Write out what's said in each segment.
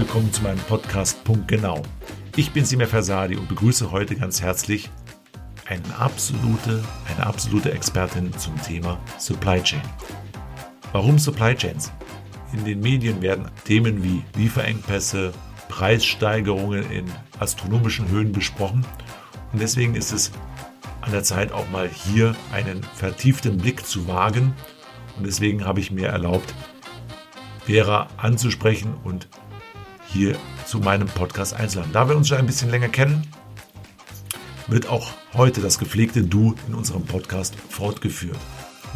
Willkommen zu meinem Podcast Punkt Genau. Ich bin Simir Fersadi und begrüße heute ganz herzlich eine absolute, eine absolute Expertin zum Thema Supply Chain. Warum Supply Chains? In den Medien werden Themen wie Lieferengpässe, Preissteigerungen in astronomischen Höhen besprochen und deswegen ist es an der Zeit auch mal hier einen vertieften Blick zu wagen und deswegen habe ich mir erlaubt, Vera anzusprechen und hier zu meinem Podcast einzuladen. Da wir uns schon ein bisschen länger kennen, wird auch heute das gepflegte Du in unserem Podcast fortgeführt.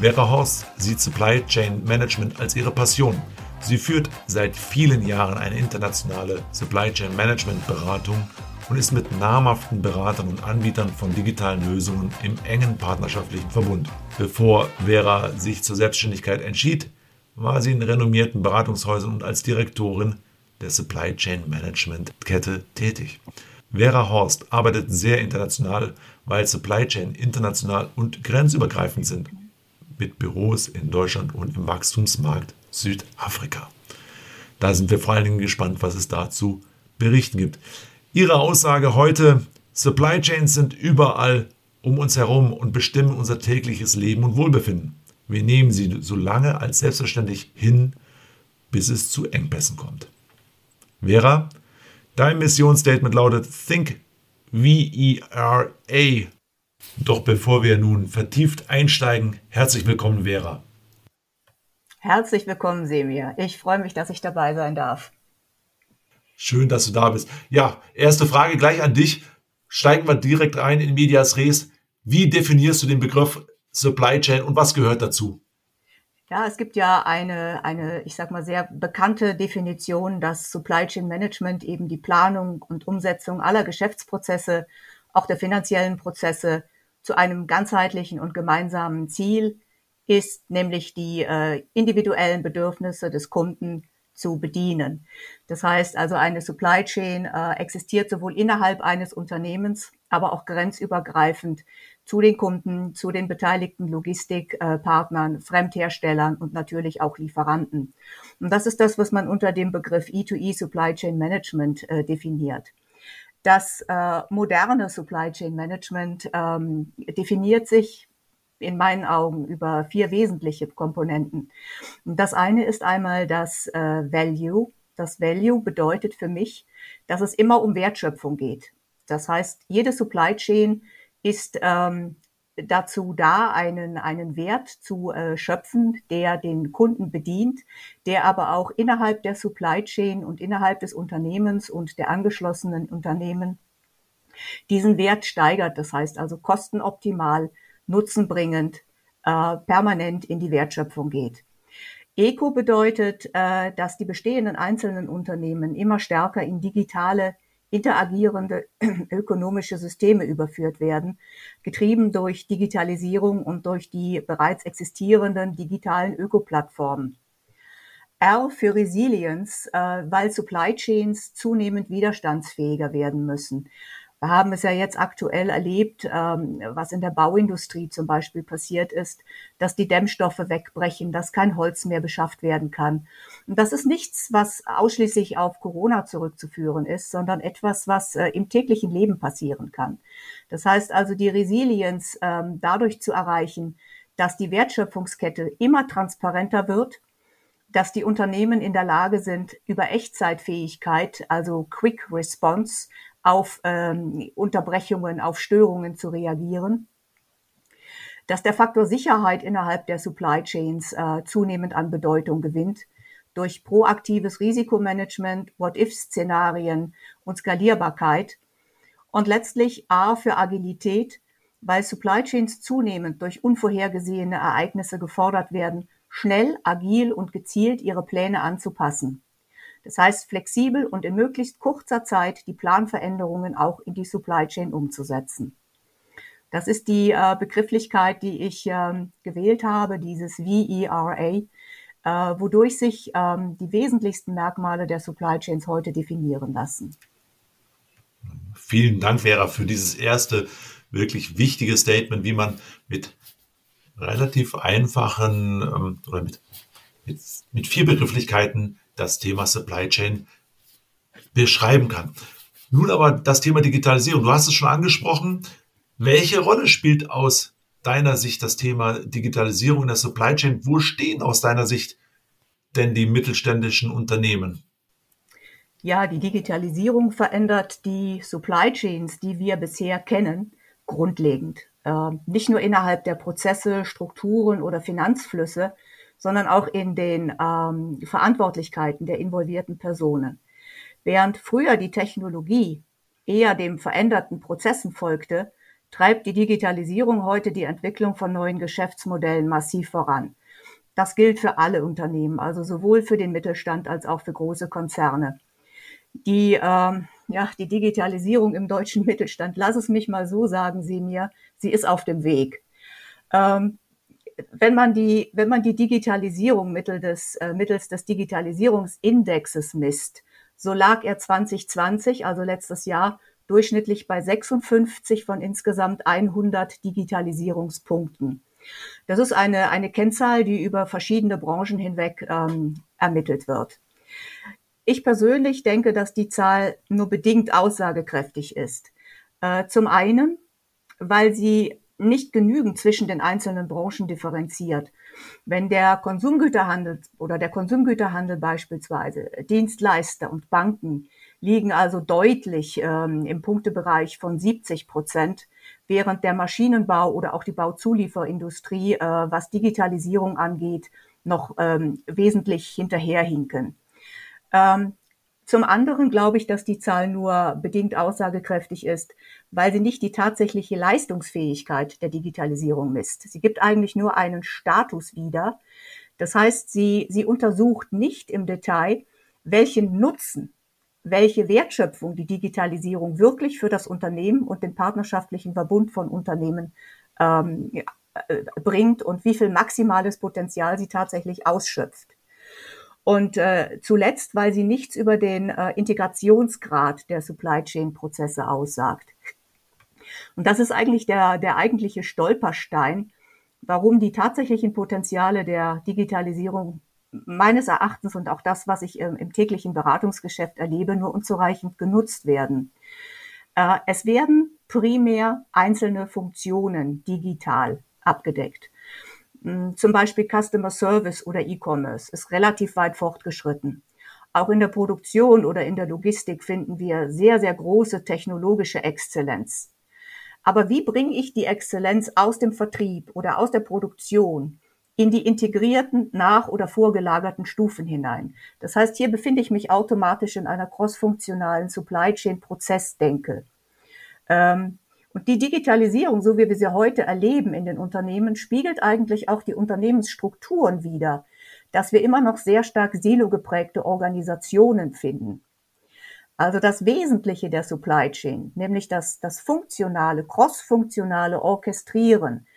Vera Horst sieht Supply Chain Management als ihre Passion. Sie führt seit vielen Jahren eine internationale Supply Chain Management Beratung und ist mit namhaften Beratern und Anbietern von digitalen Lösungen im engen partnerschaftlichen Verbund. Bevor Vera sich zur Selbstständigkeit entschied, war sie in renommierten Beratungshäusern und als Direktorin der Supply Chain Management Kette tätig. Vera Horst arbeitet sehr international, weil Supply Chain international und grenzübergreifend sind, mit Büros in Deutschland und im Wachstumsmarkt Südafrika. Da sind wir vor allen Dingen gespannt, was es dazu berichten gibt. Ihre Aussage heute, Supply Chains sind überall um uns herum und bestimmen unser tägliches Leben und Wohlbefinden. Wir nehmen sie so lange als selbstverständlich hin, bis es zu Engpässen kommt. Vera, dein Missionsstatement lautet Think V-E-R-A. Doch bevor wir nun vertieft einsteigen, herzlich willkommen, Vera. Herzlich willkommen, Semir. Ich freue mich, dass ich dabei sein darf. Schön, dass du da bist. Ja, erste Frage gleich an dich. Steigen wir direkt rein in Medias Res. Wie definierst du den Begriff Supply Chain und was gehört dazu? Ja, es gibt ja eine, eine, ich sag mal, sehr bekannte Definition, dass Supply Chain Management eben die Planung und Umsetzung aller Geschäftsprozesse, auch der finanziellen Prozesse zu einem ganzheitlichen und gemeinsamen Ziel ist, nämlich die äh, individuellen Bedürfnisse des Kunden zu bedienen. Das heißt also, eine Supply Chain äh, existiert sowohl innerhalb eines Unternehmens, aber auch grenzübergreifend zu den Kunden, zu den beteiligten Logistikpartnern, Fremdherstellern und natürlich auch Lieferanten. Und das ist das, was man unter dem Begriff E2E Supply Chain Management äh, definiert. Das äh, moderne Supply Chain Management ähm, definiert sich in meinen Augen über vier wesentliche Komponenten. Und das eine ist einmal das äh, Value. Das Value bedeutet für mich, dass es immer um Wertschöpfung geht. Das heißt, jede Supply Chain ist ähm, dazu da, einen, einen Wert zu äh, schöpfen, der den Kunden bedient, der aber auch innerhalb der Supply Chain und innerhalb des Unternehmens und der angeschlossenen Unternehmen diesen Wert steigert. Das heißt also kostenoptimal, nutzenbringend, äh, permanent in die Wertschöpfung geht. Eco bedeutet, äh, dass die bestehenden einzelnen Unternehmen immer stärker in digitale interagierende ökonomische Systeme überführt werden, getrieben durch Digitalisierung und durch die bereits existierenden digitalen Ökoplattformen. R für Resilience, äh, weil Supply Chains zunehmend widerstandsfähiger werden müssen. Wir haben es ja jetzt aktuell erlebt, ähm, was in der Bauindustrie zum Beispiel passiert ist, dass die Dämmstoffe wegbrechen, dass kein Holz mehr beschafft werden kann. Und das ist nichts, was ausschließlich auf Corona zurückzuführen ist, sondern etwas, was äh, im täglichen Leben passieren kann. Das heißt also, die Resilienz ähm, dadurch zu erreichen, dass die Wertschöpfungskette immer transparenter wird, dass die Unternehmen in der Lage sind, über Echtzeitfähigkeit, also Quick Response, auf ähm, Unterbrechungen, auf Störungen zu reagieren. Dass der Faktor Sicherheit innerhalb der Supply Chains äh, zunehmend an Bedeutung gewinnt durch proaktives Risikomanagement, What-if-Szenarien und Skalierbarkeit. Und letztlich A für Agilität, weil Supply Chains zunehmend durch unvorhergesehene Ereignisse gefordert werden, schnell, agil und gezielt ihre Pläne anzupassen. Das heißt, flexibel und in möglichst kurzer Zeit die Planveränderungen auch in die Supply Chain umzusetzen. Das ist die äh, Begrifflichkeit, die ich ähm, gewählt habe, dieses VERA, äh, wodurch sich ähm, die wesentlichsten Merkmale der Supply Chains heute definieren lassen. Vielen Dank, Vera, für dieses erste wirklich wichtige Statement, wie man mit relativ einfachen ähm, oder mit, mit, mit vier Begrifflichkeiten das Thema Supply Chain beschreiben kann. Nun aber das Thema Digitalisierung. Du hast es schon angesprochen. Welche Rolle spielt aus deiner Sicht das Thema Digitalisierung in der Supply Chain? Wo stehen aus deiner Sicht denn die mittelständischen Unternehmen? Ja, die Digitalisierung verändert die Supply Chains, die wir bisher kennen, grundlegend. Äh, nicht nur innerhalb der Prozesse, Strukturen oder Finanzflüsse, sondern auch in den ähm, Verantwortlichkeiten der involvierten Personen. Während früher die Technologie eher dem veränderten Prozessen folgte, treibt die Digitalisierung heute die Entwicklung von neuen Geschäftsmodellen massiv voran. Das gilt für alle Unternehmen, also sowohl für den Mittelstand als auch für große Konzerne. Die, ähm, ja, die Digitalisierung im deutschen Mittelstand, lass es mich mal so sagen, Sie mir, sie ist auf dem Weg. Ähm, wenn man die, wenn man die Digitalisierung mittels des, äh, mittels des Digitalisierungsindexes misst, so lag er 2020, also letztes Jahr, durchschnittlich bei 56 von insgesamt 100 Digitalisierungspunkten. Das ist eine, eine Kennzahl, die über verschiedene Branchen hinweg ähm, ermittelt wird. Ich persönlich denke, dass die Zahl nur bedingt aussagekräftig ist. Äh, zum einen, weil sie nicht genügend zwischen den einzelnen Branchen differenziert. Wenn der Konsumgüterhandel oder der Konsumgüterhandel beispielsweise, Dienstleister und Banken liegen also deutlich ähm, im Punktebereich von 70 Prozent, während der Maschinenbau oder auch die Bauzulieferindustrie, äh, was Digitalisierung angeht, noch ähm, wesentlich hinterherhinken. Ähm, zum anderen glaube ich, dass die Zahl nur bedingt aussagekräftig ist, weil sie nicht die tatsächliche Leistungsfähigkeit der Digitalisierung misst. Sie gibt eigentlich nur einen Status wieder. Das heißt, sie, sie untersucht nicht im Detail, welchen Nutzen, welche Wertschöpfung die Digitalisierung wirklich für das Unternehmen und den partnerschaftlichen Verbund von Unternehmen ähm, äh, bringt und wie viel maximales Potenzial sie tatsächlich ausschöpft. Und äh, zuletzt, weil sie nichts über den äh, Integrationsgrad der Supply Chain Prozesse aussagt. Und das ist eigentlich der, der eigentliche Stolperstein, warum die tatsächlichen Potenziale der Digitalisierung meines Erachtens und auch das, was ich im, im täglichen Beratungsgeschäft erlebe, nur unzureichend genutzt werden. Äh, es werden primär einzelne Funktionen digital abgedeckt. Zum Beispiel Customer Service oder E-Commerce ist relativ weit fortgeschritten. Auch in der Produktion oder in der Logistik finden wir sehr, sehr große technologische Exzellenz. Aber wie bringe ich die Exzellenz aus dem Vertrieb oder aus der Produktion in die integrierten, nach- oder vorgelagerten Stufen hinein? Das heißt, hier befinde ich mich automatisch in einer crossfunktionalen Supply Chain Prozessdenke. Ähm, und die Digitalisierung, so wie wir sie heute erleben in den Unternehmen, spiegelt eigentlich auch die Unternehmensstrukturen wider, dass wir immer noch sehr stark silogeprägte Organisationen finden. Also das Wesentliche der Supply Chain, nämlich das, das funktionale, crossfunktionale Orchestrieren,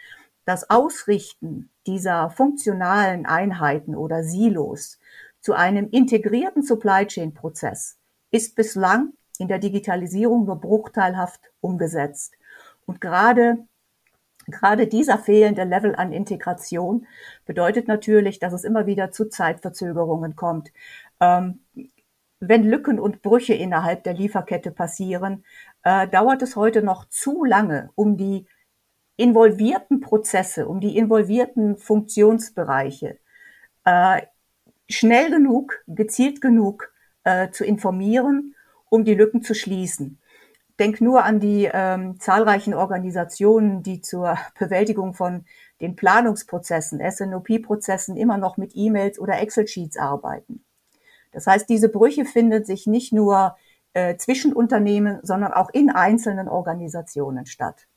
das Ausrichten dieser funktionalen Einheiten oder Silos zu einem integrierten Supply Chain Prozess ist bislang in der Digitalisierung nur bruchteilhaft umgesetzt. Und gerade Gerade dieser fehlende Level an Integration bedeutet natürlich, dass es immer wieder zu Zeitverzögerungen kommt. Ähm, wenn Lücken und Brüche innerhalb der Lieferkette passieren, äh, dauert es heute noch zu lange, um die involvierten Prozesse, um die involvierten Funktionsbereiche äh, schnell genug, gezielt genug äh, zu informieren, um die Lücken zu schließen denk nur an die ähm, zahlreichen Organisationen, die zur Bewältigung von den Planungsprozessen, SNOP-Prozessen immer noch mit E-Mails oder Excel-Sheets arbeiten. Das heißt, diese Brüche finden sich nicht nur äh, zwischen Unternehmen, sondern auch in einzelnen Organisationen statt.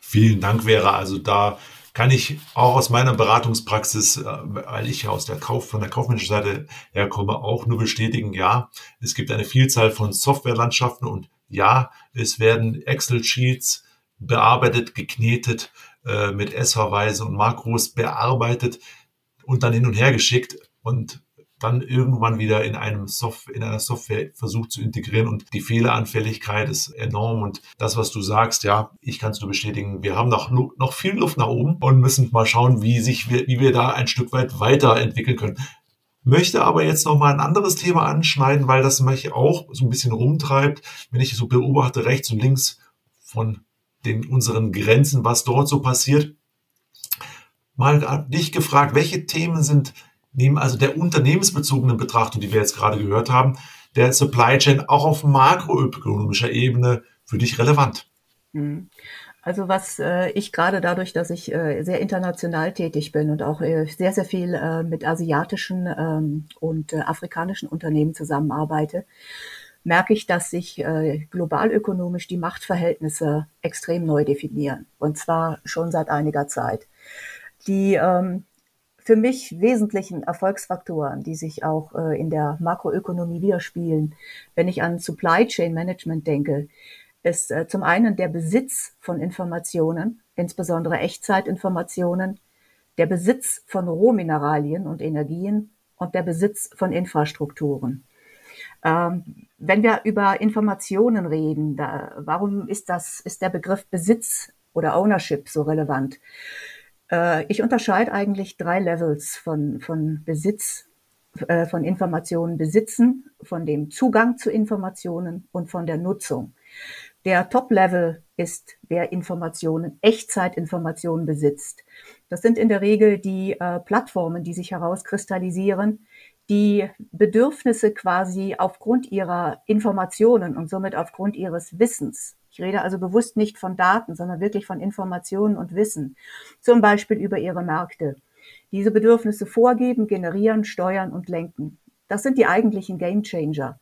Vielen Dank, Vera. Also da kann ich auch aus meiner Beratungspraxis, äh, weil ich ja aus der Kauf, von der kaufmännischen Seite herkomme, auch nur bestätigen, ja, es gibt eine Vielzahl von Softwarelandschaften und ja, es werden Excel-Sheets bearbeitet, geknetet, äh, mit S-Verweise und Makros bearbeitet und dann hin und her geschickt. Und dann irgendwann wieder in einem Soft in einer Software versucht zu integrieren und die Fehleranfälligkeit ist enorm und das, was du sagst, ja, ich kann es nur bestätigen, wir haben noch, noch viel Luft nach oben und müssen mal schauen, wie sich wir, wie wir da ein Stück weit weiterentwickeln können. Möchte aber jetzt noch mal ein anderes Thema anschneiden, weil das mich auch so ein bisschen rumtreibt, wenn ich so beobachte rechts und links von den unseren Grenzen, was dort so passiert. Mal dich gefragt, welche Themen sind neben also der unternehmensbezogenen Betrachtung, die wir jetzt gerade gehört haben, der Supply Chain auch auf makroökonomischer Ebene für dich relevant? Mhm. Also was äh, ich gerade dadurch, dass ich äh, sehr international tätig bin und auch äh, sehr, sehr viel äh, mit asiatischen ähm, und äh, afrikanischen Unternehmen zusammenarbeite, merke ich, dass sich äh, globalökonomisch die Machtverhältnisse extrem neu definieren. Und zwar schon seit einiger Zeit. Die ähm, für mich wesentlichen Erfolgsfaktoren, die sich auch äh, in der Makroökonomie widerspiegeln, wenn ich an Supply Chain Management denke, ist äh, zum einen der Besitz von Informationen, insbesondere Echtzeitinformationen, der Besitz von Rohmineralien und Energien und der Besitz von Infrastrukturen. Ähm, wenn wir über Informationen reden, da, warum ist das, ist der Begriff Besitz oder Ownership so relevant? Äh, ich unterscheide eigentlich drei Levels von, von Besitz, äh, von Informationen besitzen, von dem Zugang zu Informationen und von der Nutzung. Der Top-Level ist, wer Informationen, Echtzeitinformationen besitzt. Das sind in der Regel die äh, Plattformen, die sich herauskristallisieren, die Bedürfnisse quasi aufgrund ihrer Informationen und somit aufgrund ihres Wissens. Ich rede also bewusst nicht von Daten, sondern wirklich von Informationen und Wissen. Zum Beispiel über ihre Märkte. Diese Bedürfnisse vorgeben, generieren, steuern und lenken. Das sind die eigentlichen Game Changer.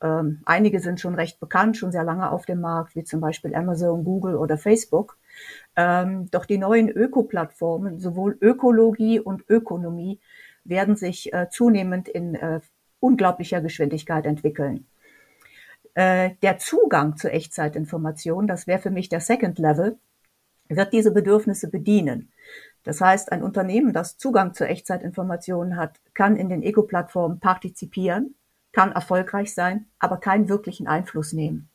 Ähm, einige sind schon recht bekannt, schon sehr lange auf dem Markt, wie zum Beispiel Amazon, Google oder Facebook. Ähm, doch die neuen Ökoplattformen, sowohl Ökologie und Ökonomie, werden sich äh, zunehmend in äh, unglaublicher Geschwindigkeit entwickeln. Äh, der Zugang zu Echtzeitinformationen, das wäre für mich der Second Level, wird diese Bedürfnisse bedienen. Das heißt, ein Unternehmen, das Zugang zu Echtzeitinformationen hat, kann in den Eco-Plattformen partizipieren, kann erfolgreich sein, aber keinen wirklichen Einfluss nehmen.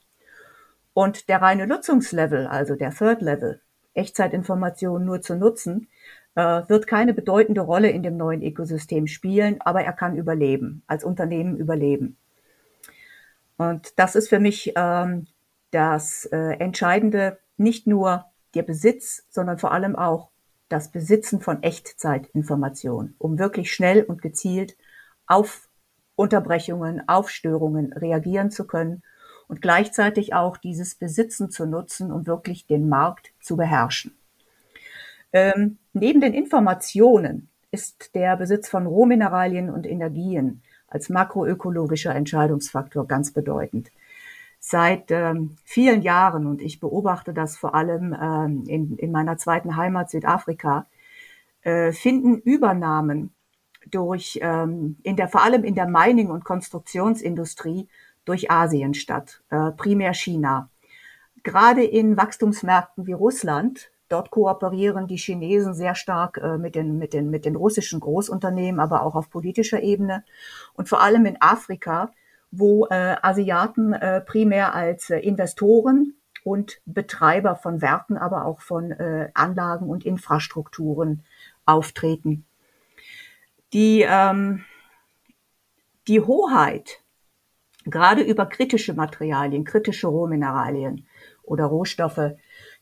Und der reine Nutzungslevel, also der Third Level, Echtzeitinformationen nur zu nutzen, äh, wird keine bedeutende Rolle in dem neuen Ökosystem spielen, aber er kann überleben, als Unternehmen überleben. Und das ist für mich ähm, das äh, Entscheidende, nicht nur der Besitz, sondern vor allem auch das Besitzen von Echtzeitinformationen, um wirklich schnell und gezielt auf Unterbrechungen, auf Störungen reagieren zu können und gleichzeitig auch dieses Besitzen zu nutzen, um wirklich den Markt zu beherrschen. Ähm, neben den Informationen ist der Besitz von Rohmineralien und Energien als makroökologischer Entscheidungsfaktor ganz bedeutend. Seit ähm, vielen Jahren, und ich beobachte das vor allem ähm, in, in meiner zweiten Heimat Südafrika, äh, finden Übernahmen durch ähm, in der vor allem in der Mining- und Konstruktionsindustrie durch Asien statt, äh, primär China. Gerade in Wachstumsmärkten wie Russland, dort kooperieren die Chinesen sehr stark äh, mit, den, mit, den, mit den russischen Großunternehmen, aber auch auf politischer Ebene. Und vor allem in Afrika, wo äh, Asiaten äh, primär als Investoren und Betreiber von Werken, aber auch von Anlagen und Infrastrukturen auftreten die, ähm, die Hoheit, gerade über kritische Materialien, kritische Rohmineralien oder Rohstoffe,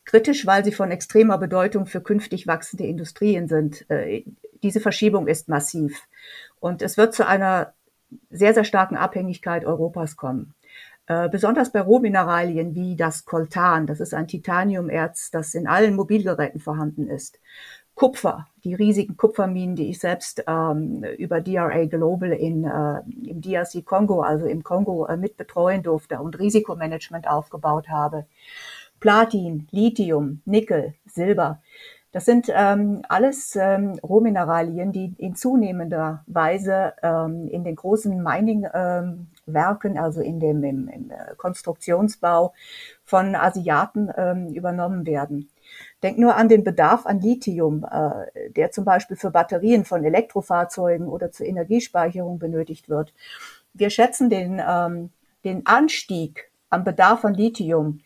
kritisch, weil sie von extremer Bedeutung für künftig wachsende Industrien sind. Äh, diese Verschiebung ist massiv. Und es wird zu einer sehr, sehr starken Abhängigkeit Europas kommen. Äh, besonders bei Rohmineralien wie das Coltan, das ist ein Titaniumerz, das in allen Mobilgeräten vorhanden ist. Kupfer, die riesigen Kupferminen, die ich selbst ähm, über DRA Global in, äh, im DRC Kongo, also im Kongo, äh, mit betreuen durfte und Risikomanagement aufgebaut habe. Platin, Lithium, Nickel, Silber. Das sind ähm, alles ähm, Rohmineralien, die in zunehmender Weise ähm, in den großen Mining-Werken, ähm, also in dem im, im Konstruktionsbau von Asiaten ähm, übernommen werden. Denk nur an den Bedarf an Lithium, äh, der zum Beispiel für Batterien von Elektrofahrzeugen oder zur Energiespeicherung benötigt wird. Wir schätzen den, ähm, den Anstieg am Bedarf an Lithium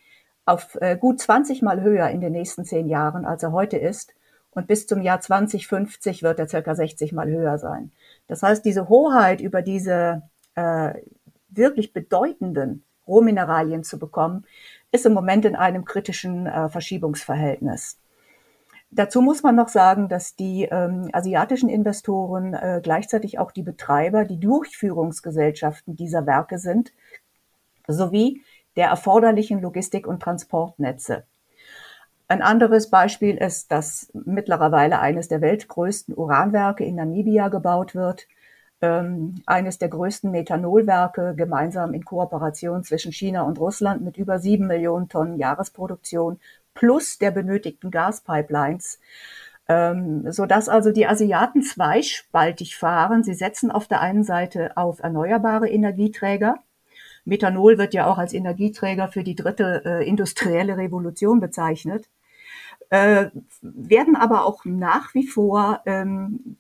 auf äh, gut 20 Mal höher in den nächsten zehn Jahren, als er heute ist. Und bis zum Jahr 2050 wird er circa 60 mal höher sein. Das heißt, diese Hoheit über diese äh, wirklich bedeutenden Rohmineralien zu bekommen, ist im Moment in einem kritischen äh, Verschiebungsverhältnis. Dazu muss man noch sagen, dass die ähm, asiatischen Investoren äh, gleichzeitig auch die Betreiber, die Durchführungsgesellschaften dieser Werke sind, sowie der erforderlichen Logistik- und Transportnetze. Ein anderes Beispiel ist, dass mittlerweile eines der weltgrößten Uranwerke in Namibia gebaut wird, ähm, eines der größten Methanolwerke gemeinsam in Kooperation zwischen China und Russland mit über sieben Millionen Tonnen Jahresproduktion plus der benötigten Gaspipelines, ähm, so dass also die Asiaten zweispaltig fahren. Sie setzen auf der einen Seite auf erneuerbare Energieträger. Methanol wird ja auch als Energieträger für die dritte äh, industrielle Revolution bezeichnet, äh, werden aber auch nach wie vor ähm,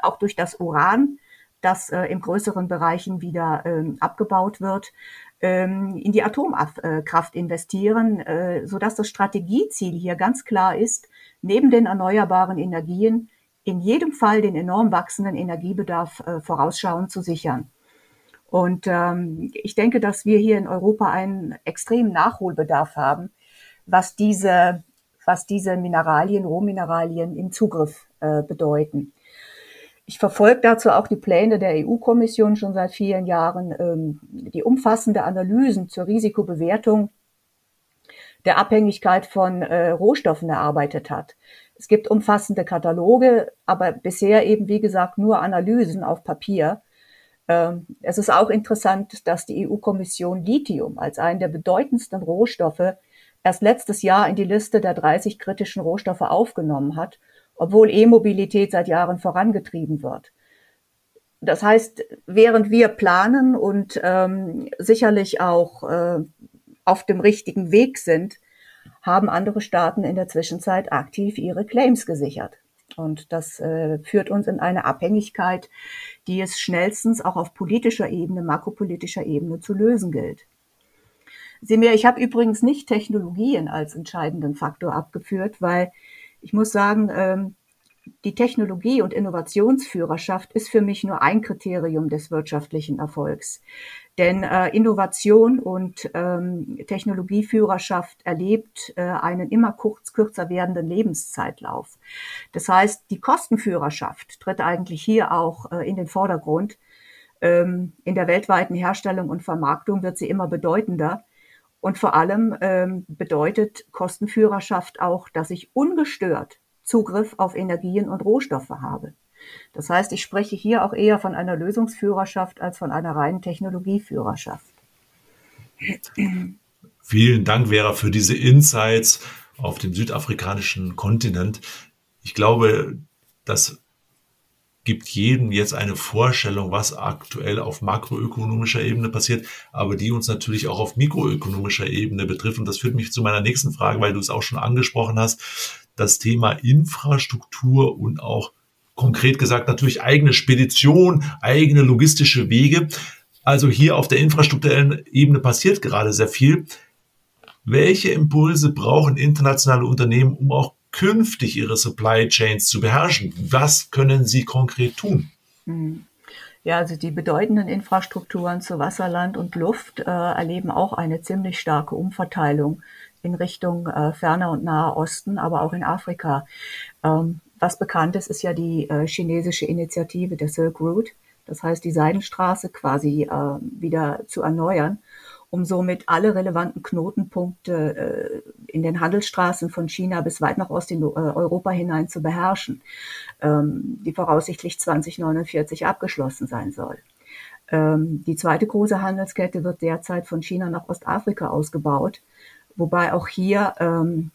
auch durch das Uran, das äh, in größeren Bereichen wieder ähm, abgebaut wird, ähm, in die Atomkraft investieren, äh, sodass das Strategieziel hier ganz klar ist, neben den erneuerbaren Energien in jedem Fall den enorm wachsenden Energiebedarf äh, vorausschauend zu sichern. Und ähm, ich denke, dass wir hier in Europa einen extremen Nachholbedarf haben, was diese, was diese Mineralien, Rohmineralien im Zugriff äh, bedeuten. Ich verfolge dazu auch die Pläne der EU-Kommission schon seit vielen Jahren, ähm, die umfassende Analysen zur Risikobewertung der Abhängigkeit von äh, Rohstoffen erarbeitet hat. Es gibt umfassende Kataloge, aber bisher eben, wie gesagt, nur Analysen auf Papier. Ähm, es ist auch interessant, dass die EU-Kommission Lithium als einen der bedeutendsten Rohstoffe erst letztes Jahr in die Liste der 30 kritischen Rohstoffe aufgenommen hat obwohl E-Mobilität seit Jahren vorangetrieben wird. Das heißt, während wir planen und ähm, sicherlich auch äh, auf dem richtigen Weg sind, haben andere Staaten in der Zwischenzeit aktiv ihre Claims gesichert. Und das äh, führt uns in eine Abhängigkeit, die es schnellstens auch auf politischer Ebene, makropolitischer Ebene zu lösen gilt. Sieh mir, ich habe übrigens nicht Technologien als entscheidenden Faktor abgeführt, weil ich muss sagen, ähm, die Technologie- und Innovationsführerschaft ist für mich nur ein Kriterium des wirtschaftlichen Erfolgs. Denn äh, Innovation und ähm, Technologieführerschaft erlebt äh, einen immer kurz, kürzer werdenden Lebenszeitlauf. Das heißt, die Kostenführerschaft tritt eigentlich hier auch äh, in den Vordergrund. Ähm, in der weltweiten Herstellung und Vermarktung wird sie immer bedeutender. Und vor allem ähm, bedeutet Kostenführerschaft auch, dass ich ungestört Zugriff auf Energien und Rohstoffe habe. Das heißt, ich spreche hier auch eher von einer Lösungsführerschaft als von einer reinen Technologieführerschaft. Vielen Dank, Vera, für diese Insights auf dem südafrikanischen Kontinent. Ich glaube, dass gibt jedem jetzt eine Vorstellung, was aktuell auf makroökonomischer Ebene passiert, aber die uns natürlich auch auf mikroökonomischer Ebene betrifft. Und das führt mich zu meiner nächsten Frage, weil du es auch schon angesprochen hast, das Thema Infrastruktur und auch konkret gesagt natürlich eigene Spedition, eigene logistische Wege. Also hier auf der infrastrukturellen Ebene passiert gerade sehr viel. Welche Impulse brauchen internationale Unternehmen, um auch künftig ihre Supply Chains zu beherrschen? Was können sie konkret tun? Hm. Ja, also die bedeutenden Infrastrukturen zu Wasser, Land und Luft äh, erleben auch eine ziemlich starke Umverteilung in Richtung äh, ferner und naher Osten, aber auch in Afrika. Ähm, was bekannt ist, ist ja die äh, chinesische Initiative der Silk Route. Das heißt, die Seidenstraße quasi äh, wieder zu erneuern um somit alle relevanten Knotenpunkte äh, in den Handelsstraßen von China bis weit nach Ost in äh, Europa hinein zu beherrschen, ähm, die voraussichtlich 2049 abgeschlossen sein soll. Ähm, die zweite große Handelskette wird derzeit von China nach Ostafrika ausgebaut, wobei auch hier ähm,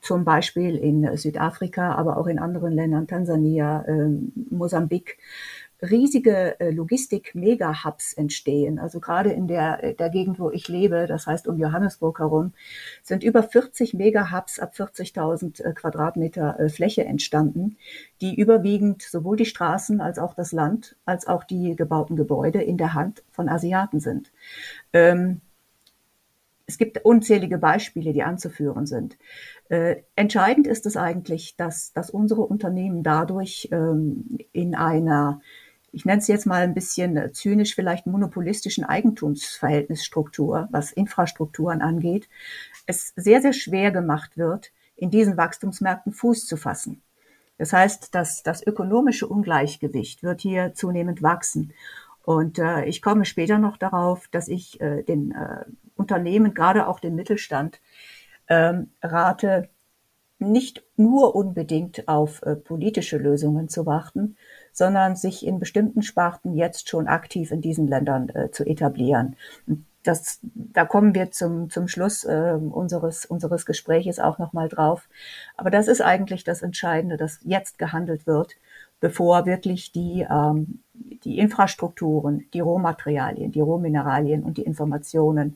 zum Beispiel in Südafrika, aber auch in anderen Ländern, Tansania, ähm, Mosambik, riesige äh, Logistik-Mega-Hubs entstehen. Also gerade in der, äh, der Gegend, wo ich lebe, das heißt um Johannesburg herum, sind über 40 Mega-Hubs ab 40.000 äh, Quadratmeter Fläche entstanden, die überwiegend sowohl die Straßen als auch das Land als auch die gebauten Gebäude in der Hand von Asiaten sind. Ähm, es gibt unzählige Beispiele, die anzuführen sind. Äh, entscheidend ist es eigentlich, dass, dass unsere Unternehmen dadurch ähm, in einer, ich nenne es jetzt mal ein bisschen zynisch, vielleicht monopolistischen Eigentumsverhältnisstruktur, was Infrastrukturen angeht, es sehr, sehr schwer gemacht wird, in diesen Wachstumsmärkten Fuß zu fassen. Das heißt, dass das ökonomische Ungleichgewicht wird hier zunehmend wachsen. Und äh, ich komme später noch darauf, dass ich äh, den äh, Unternehmen, gerade auch den Mittelstand, ähm, rate, nicht nur unbedingt auf äh, politische Lösungen zu warten, sondern sich in bestimmten Sparten jetzt schon aktiv in diesen Ländern äh, zu etablieren. Das, da kommen wir zum, zum Schluss äh, unseres, unseres Gespräches auch nochmal drauf. Aber das ist eigentlich das Entscheidende, dass jetzt gehandelt wird, bevor wirklich die, ähm, die Infrastrukturen, die Rohmaterialien, die Rohmineralien und die Informationen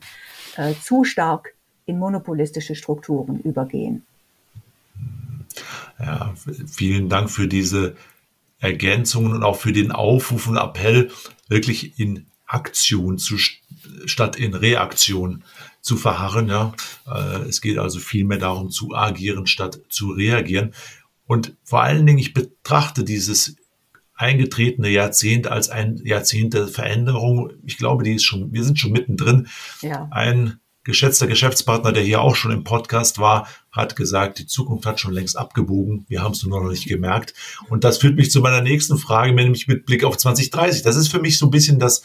äh, zu stark in monopolistische Strukturen übergehen. Ja, vielen Dank für diese Ergänzungen und auch für den Aufruf und Appell, wirklich in Aktion zu, statt in Reaktion zu verharren. Ja. Äh, es geht also vielmehr darum zu agieren statt zu reagieren. Und vor allen Dingen, ich betrachte dieses eingetretene Jahrzehnt als ein Jahrzehnt der Veränderung. Ich glaube, die ist schon, wir sind schon mittendrin. Ja. Ein geschätzter Geschäftspartner, der hier auch schon im Podcast war, hat gesagt, die Zukunft hat schon längst abgebogen. Wir haben es nur noch nicht gemerkt. Und das führt mich zu meiner nächsten Frage, nämlich mit Blick auf 2030. Das ist für mich so ein bisschen das,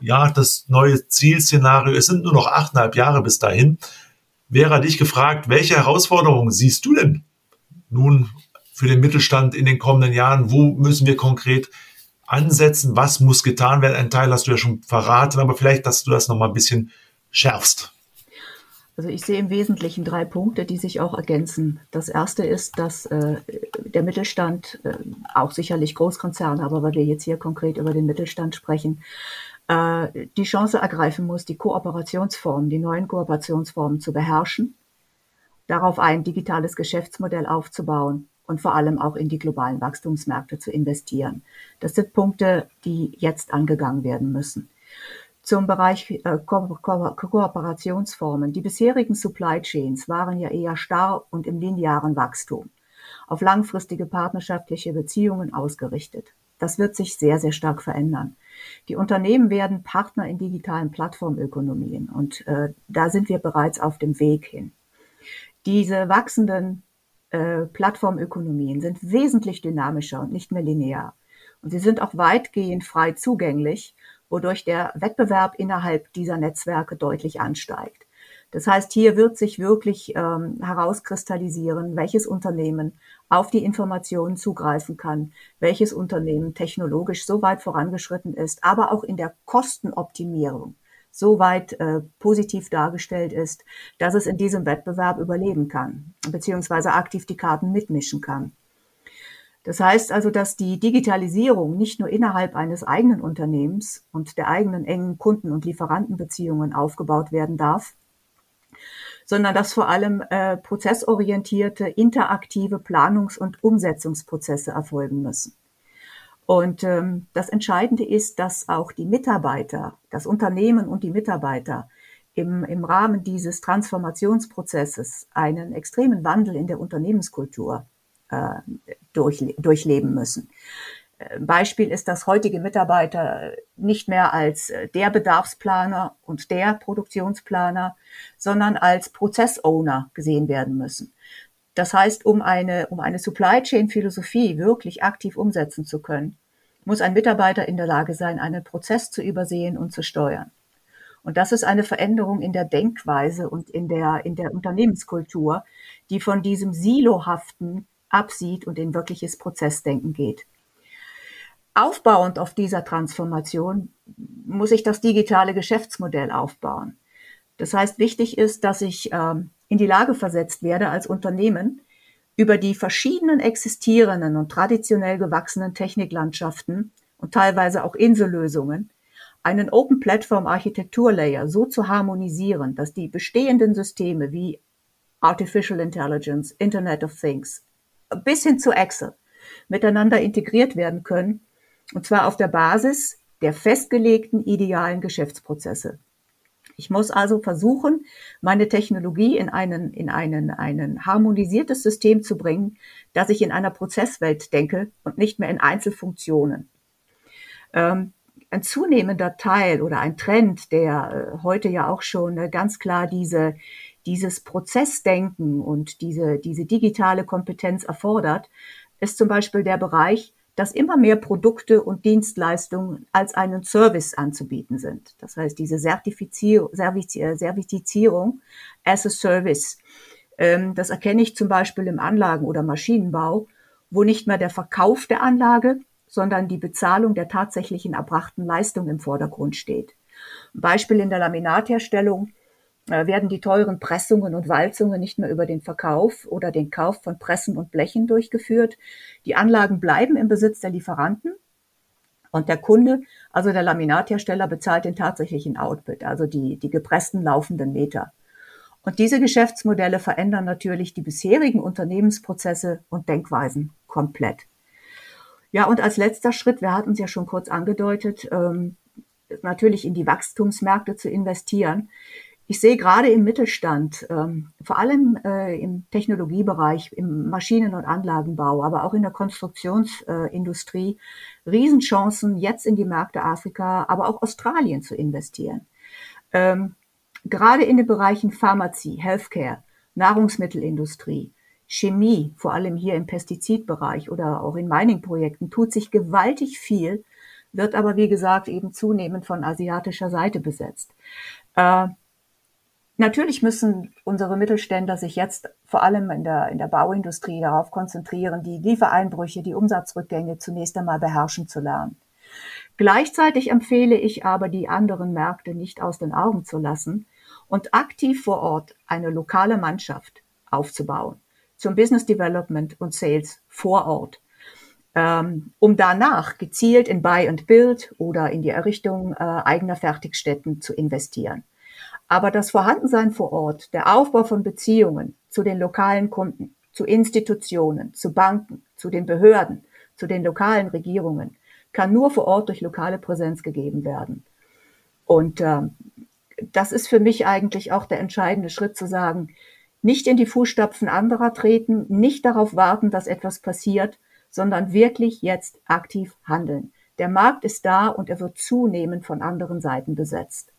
ja, das neue Zielszenario. Es sind nur noch achteinhalb Jahre bis dahin. Wäre dich gefragt, welche Herausforderungen siehst du denn nun für den Mittelstand in den kommenden Jahren? Wo müssen wir konkret ansetzen? Was muss getan werden? Ein Teil hast du ja schon verraten, aber vielleicht, dass du das noch mal ein bisschen schärfst? Also ich sehe im Wesentlichen drei Punkte, die sich auch ergänzen. Das erste ist, dass äh, der Mittelstand, äh, auch sicherlich Großkonzerne, aber weil wir jetzt hier konkret über den Mittelstand sprechen, äh, die Chance ergreifen muss, die Kooperationsformen, die neuen Kooperationsformen zu beherrschen, darauf ein digitales Geschäftsmodell aufzubauen und vor allem auch in die globalen Wachstumsmärkte zu investieren. Das sind Punkte, die jetzt angegangen werden müssen zum Bereich äh, Ko Ko Kooperationsformen. Die bisherigen Supply Chains waren ja eher starr und im linearen Wachstum, auf langfristige partnerschaftliche Beziehungen ausgerichtet. Das wird sich sehr, sehr stark verändern. Die Unternehmen werden Partner in digitalen Plattformökonomien und äh, da sind wir bereits auf dem Weg hin. Diese wachsenden äh, Plattformökonomien sind wesentlich dynamischer und nicht mehr linear. Und sie sind auch weitgehend frei zugänglich wodurch der Wettbewerb innerhalb dieser Netzwerke deutlich ansteigt. Das heißt, hier wird sich wirklich ähm, herauskristallisieren, welches Unternehmen auf die Informationen zugreifen kann, welches Unternehmen technologisch so weit vorangeschritten ist, aber auch in der Kostenoptimierung so weit äh, positiv dargestellt ist, dass es in diesem Wettbewerb überleben kann, beziehungsweise aktiv die Karten mitmischen kann. Das heißt also, dass die Digitalisierung nicht nur innerhalb eines eigenen Unternehmens und der eigenen engen Kunden- und Lieferantenbeziehungen aufgebaut werden darf, sondern dass vor allem äh, prozessorientierte, interaktive Planungs- und Umsetzungsprozesse erfolgen müssen. Und ähm, das Entscheidende ist, dass auch die Mitarbeiter, das Unternehmen und die Mitarbeiter im, im Rahmen dieses Transformationsprozesses einen extremen Wandel in der Unternehmenskultur äh, durch, durchleben müssen. Äh, Beispiel ist, dass heutige Mitarbeiter nicht mehr als äh, der Bedarfsplaner und der Produktionsplaner, sondern als Prozessowner gesehen werden müssen. Das heißt, um eine, um eine Supply Chain Philosophie wirklich aktiv umsetzen zu können, muss ein Mitarbeiter in der Lage sein, einen Prozess zu übersehen und zu steuern. Und das ist eine Veränderung in der Denkweise und in der, in der Unternehmenskultur, die von diesem silohaften absieht und in wirkliches Prozessdenken geht. Aufbauend auf dieser Transformation muss ich das digitale Geschäftsmodell aufbauen. Das heißt, wichtig ist, dass ich ähm, in die Lage versetzt werde, als Unternehmen über die verschiedenen existierenden und traditionell gewachsenen Techniklandschaften und teilweise auch Insellösungen einen Open Platform Architektur Layer so zu harmonisieren, dass die bestehenden Systeme wie Artificial Intelligence, Internet of Things, bis hin zu Excel miteinander integriert werden können, und zwar auf der Basis der festgelegten idealen Geschäftsprozesse. Ich muss also versuchen, meine Technologie in einen, in einen, einen harmonisiertes System zu bringen, dass ich in einer Prozesswelt denke und nicht mehr in Einzelfunktionen. Ähm, ein zunehmender Teil oder ein Trend, der äh, heute ja auch schon äh, ganz klar diese, dieses Prozessdenken und diese, diese digitale Kompetenz erfordert, ist zum Beispiel der Bereich dass immer mehr Produkte und Dienstleistungen als einen Service anzubieten sind. Das heißt, diese Zertifizierung, Zertifizierung as a Service, ähm, das erkenne ich zum Beispiel im Anlagen- oder Maschinenbau, wo nicht mehr der Verkauf der Anlage, sondern die Bezahlung der tatsächlichen erbrachten Leistung im Vordergrund steht. Beispiel in der Laminatherstellung äh, werden die teuren Pressungen und Walzungen nicht mehr über den Verkauf oder den Kauf von Pressen und Blechen durchgeführt. Die Anlagen bleiben im Besitz der Lieferanten und der Kunde, also der Laminathersteller, bezahlt den tatsächlichen Output, also die, die gepressten laufenden Meter. Und diese Geschäftsmodelle verändern natürlich die bisherigen Unternehmensprozesse und Denkweisen komplett. Ja, und als letzter Schritt, wir hatten es ja schon kurz angedeutet, ähm, natürlich in die Wachstumsmärkte zu investieren. Ich sehe gerade im Mittelstand, ähm, vor allem äh, im Technologiebereich, im Maschinen- und Anlagenbau, aber auch in der Konstruktionsindustrie, äh, Riesenchancen, jetzt in die Märkte Afrika, aber auch Australien zu investieren. Ähm, gerade in den Bereichen Pharmazie, Healthcare, Nahrungsmittelindustrie, Chemie, vor allem hier im Pestizidbereich oder auch in Mining-Projekten, tut sich gewaltig viel, wird aber, wie gesagt, eben zunehmend von asiatischer Seite besetzt. Äh, Natürlich müssen unsere Mittelständler sich jetzt vor allem in der, in der Bauindustrie darauf konzentrieren, die Liefereinbrüche, die Umsatzrückgänge zunächst einmal beherrschen zu lernen. Gleichzeitig empfehle ich aber, die anderen Märkte nicht aus den Augen zu lassen und aktiv vor Ort eine lokale Mannschaft aufzubauen zum Business Development und Sales vor Ort, ähm, um danach gezielt in Buy and Build oder in die Errichtung äh, eigener Fertigstätten zu investieren. Aber das Vorhandensein vor Ort, der Aufbau von Beziehungen zu den lokalen Kunden, zu Institutionen, zu Banken, zu den Behörden, zu den lokalen Regierungen, kann nur vor Ort durch lokale Präsenz gegeben werden. Und äh, das ist für mich eigentlich auch der entscheidende Schritt zu sagen, nicht in die Fußstapfen anderer treten, nicht darauf warten, dass etwas passiert, sondern wirklich jetzt aktiv handeln. Der Markt ist da und er wird zunehmend von anderen Seiten besetzt.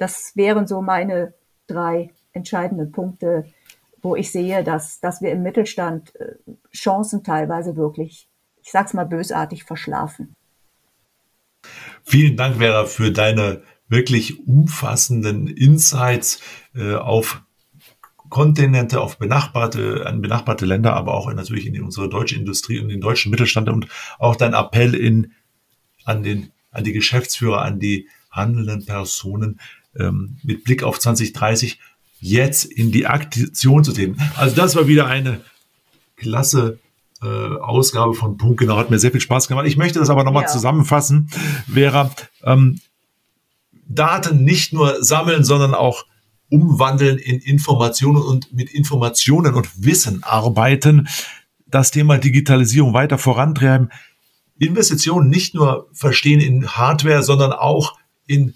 Das wären so meine drei entscheidenden Punkte, wo ich sehe, dass, dass wir im Mittelstand äh, Chancen teilweise wirklich, ich sag's mal bösartig, verschlafen. Vielen Dank, Vera, für deine wirklich umfassenden Insights äh, auf Kontinente, auf benachbarte, an benachbarte Länder, aber auch natürlich in unsere deutsche Industrie und den deutschen Mittelstand und auch dein Appell in, an den, an die Geschäftsführer, an die handelnden Personen, ähm, mit Blick auf 2030 jetzt in die Aktion zu treten. Also das war wieder eine klasse äh, Ausgabe von Punkt genau, hat mir sehr viel Spaß gemacht. Ich möchte das aber nochmal ja. zusammenfassen, Vera. Ähm, Daten nicht nur sammeln, sondern auch umwandeln in Informationen und mit Informationen und Wissen arbeiten. Das Thema Digitalisierung weiter vorantreiben. Investitionen nicht nur verstehen in Hardware, sondern auch in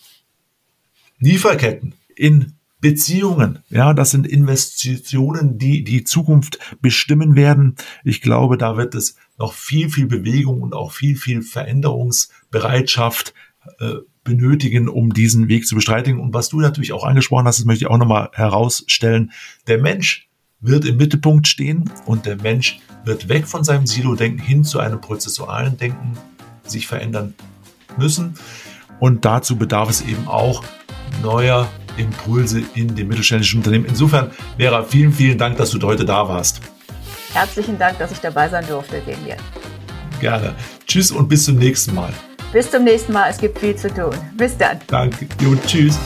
Lieferketten, in Beziehungen. Ja, das sind Investitionen, die die Zukunft bestimmen werden. Ich glaube, da wird es noch viel, viel Bewegung und auch viel, viel Veränderungsbereitschaft äh, benötigen, um diesen Weg zu bestreitigen. Und was du natürlich auch angesprochen hast, das möchte ich auch nochmal herausstellen. Der Mensch wird im Mittelpunkt stehen und der Mensch wird weg von seinem Silo-Denken hin zu einem prozessualen Denken sich verändern müssen. Und dazu bedarf es eben auch neuer Impulse in dem mittelständischen Unternehmen. Insofern, Vera, vielen, vielen Dank, dass du heute da warst. Herzlichen Dank, dass ich dabei sein durfte, Demian. Gerne. Tschüss und bis zum nächsten Mal. Bis zum nächsten Mal. Es gibt viel zu tun. Bis dann. Danke. Und tschüss.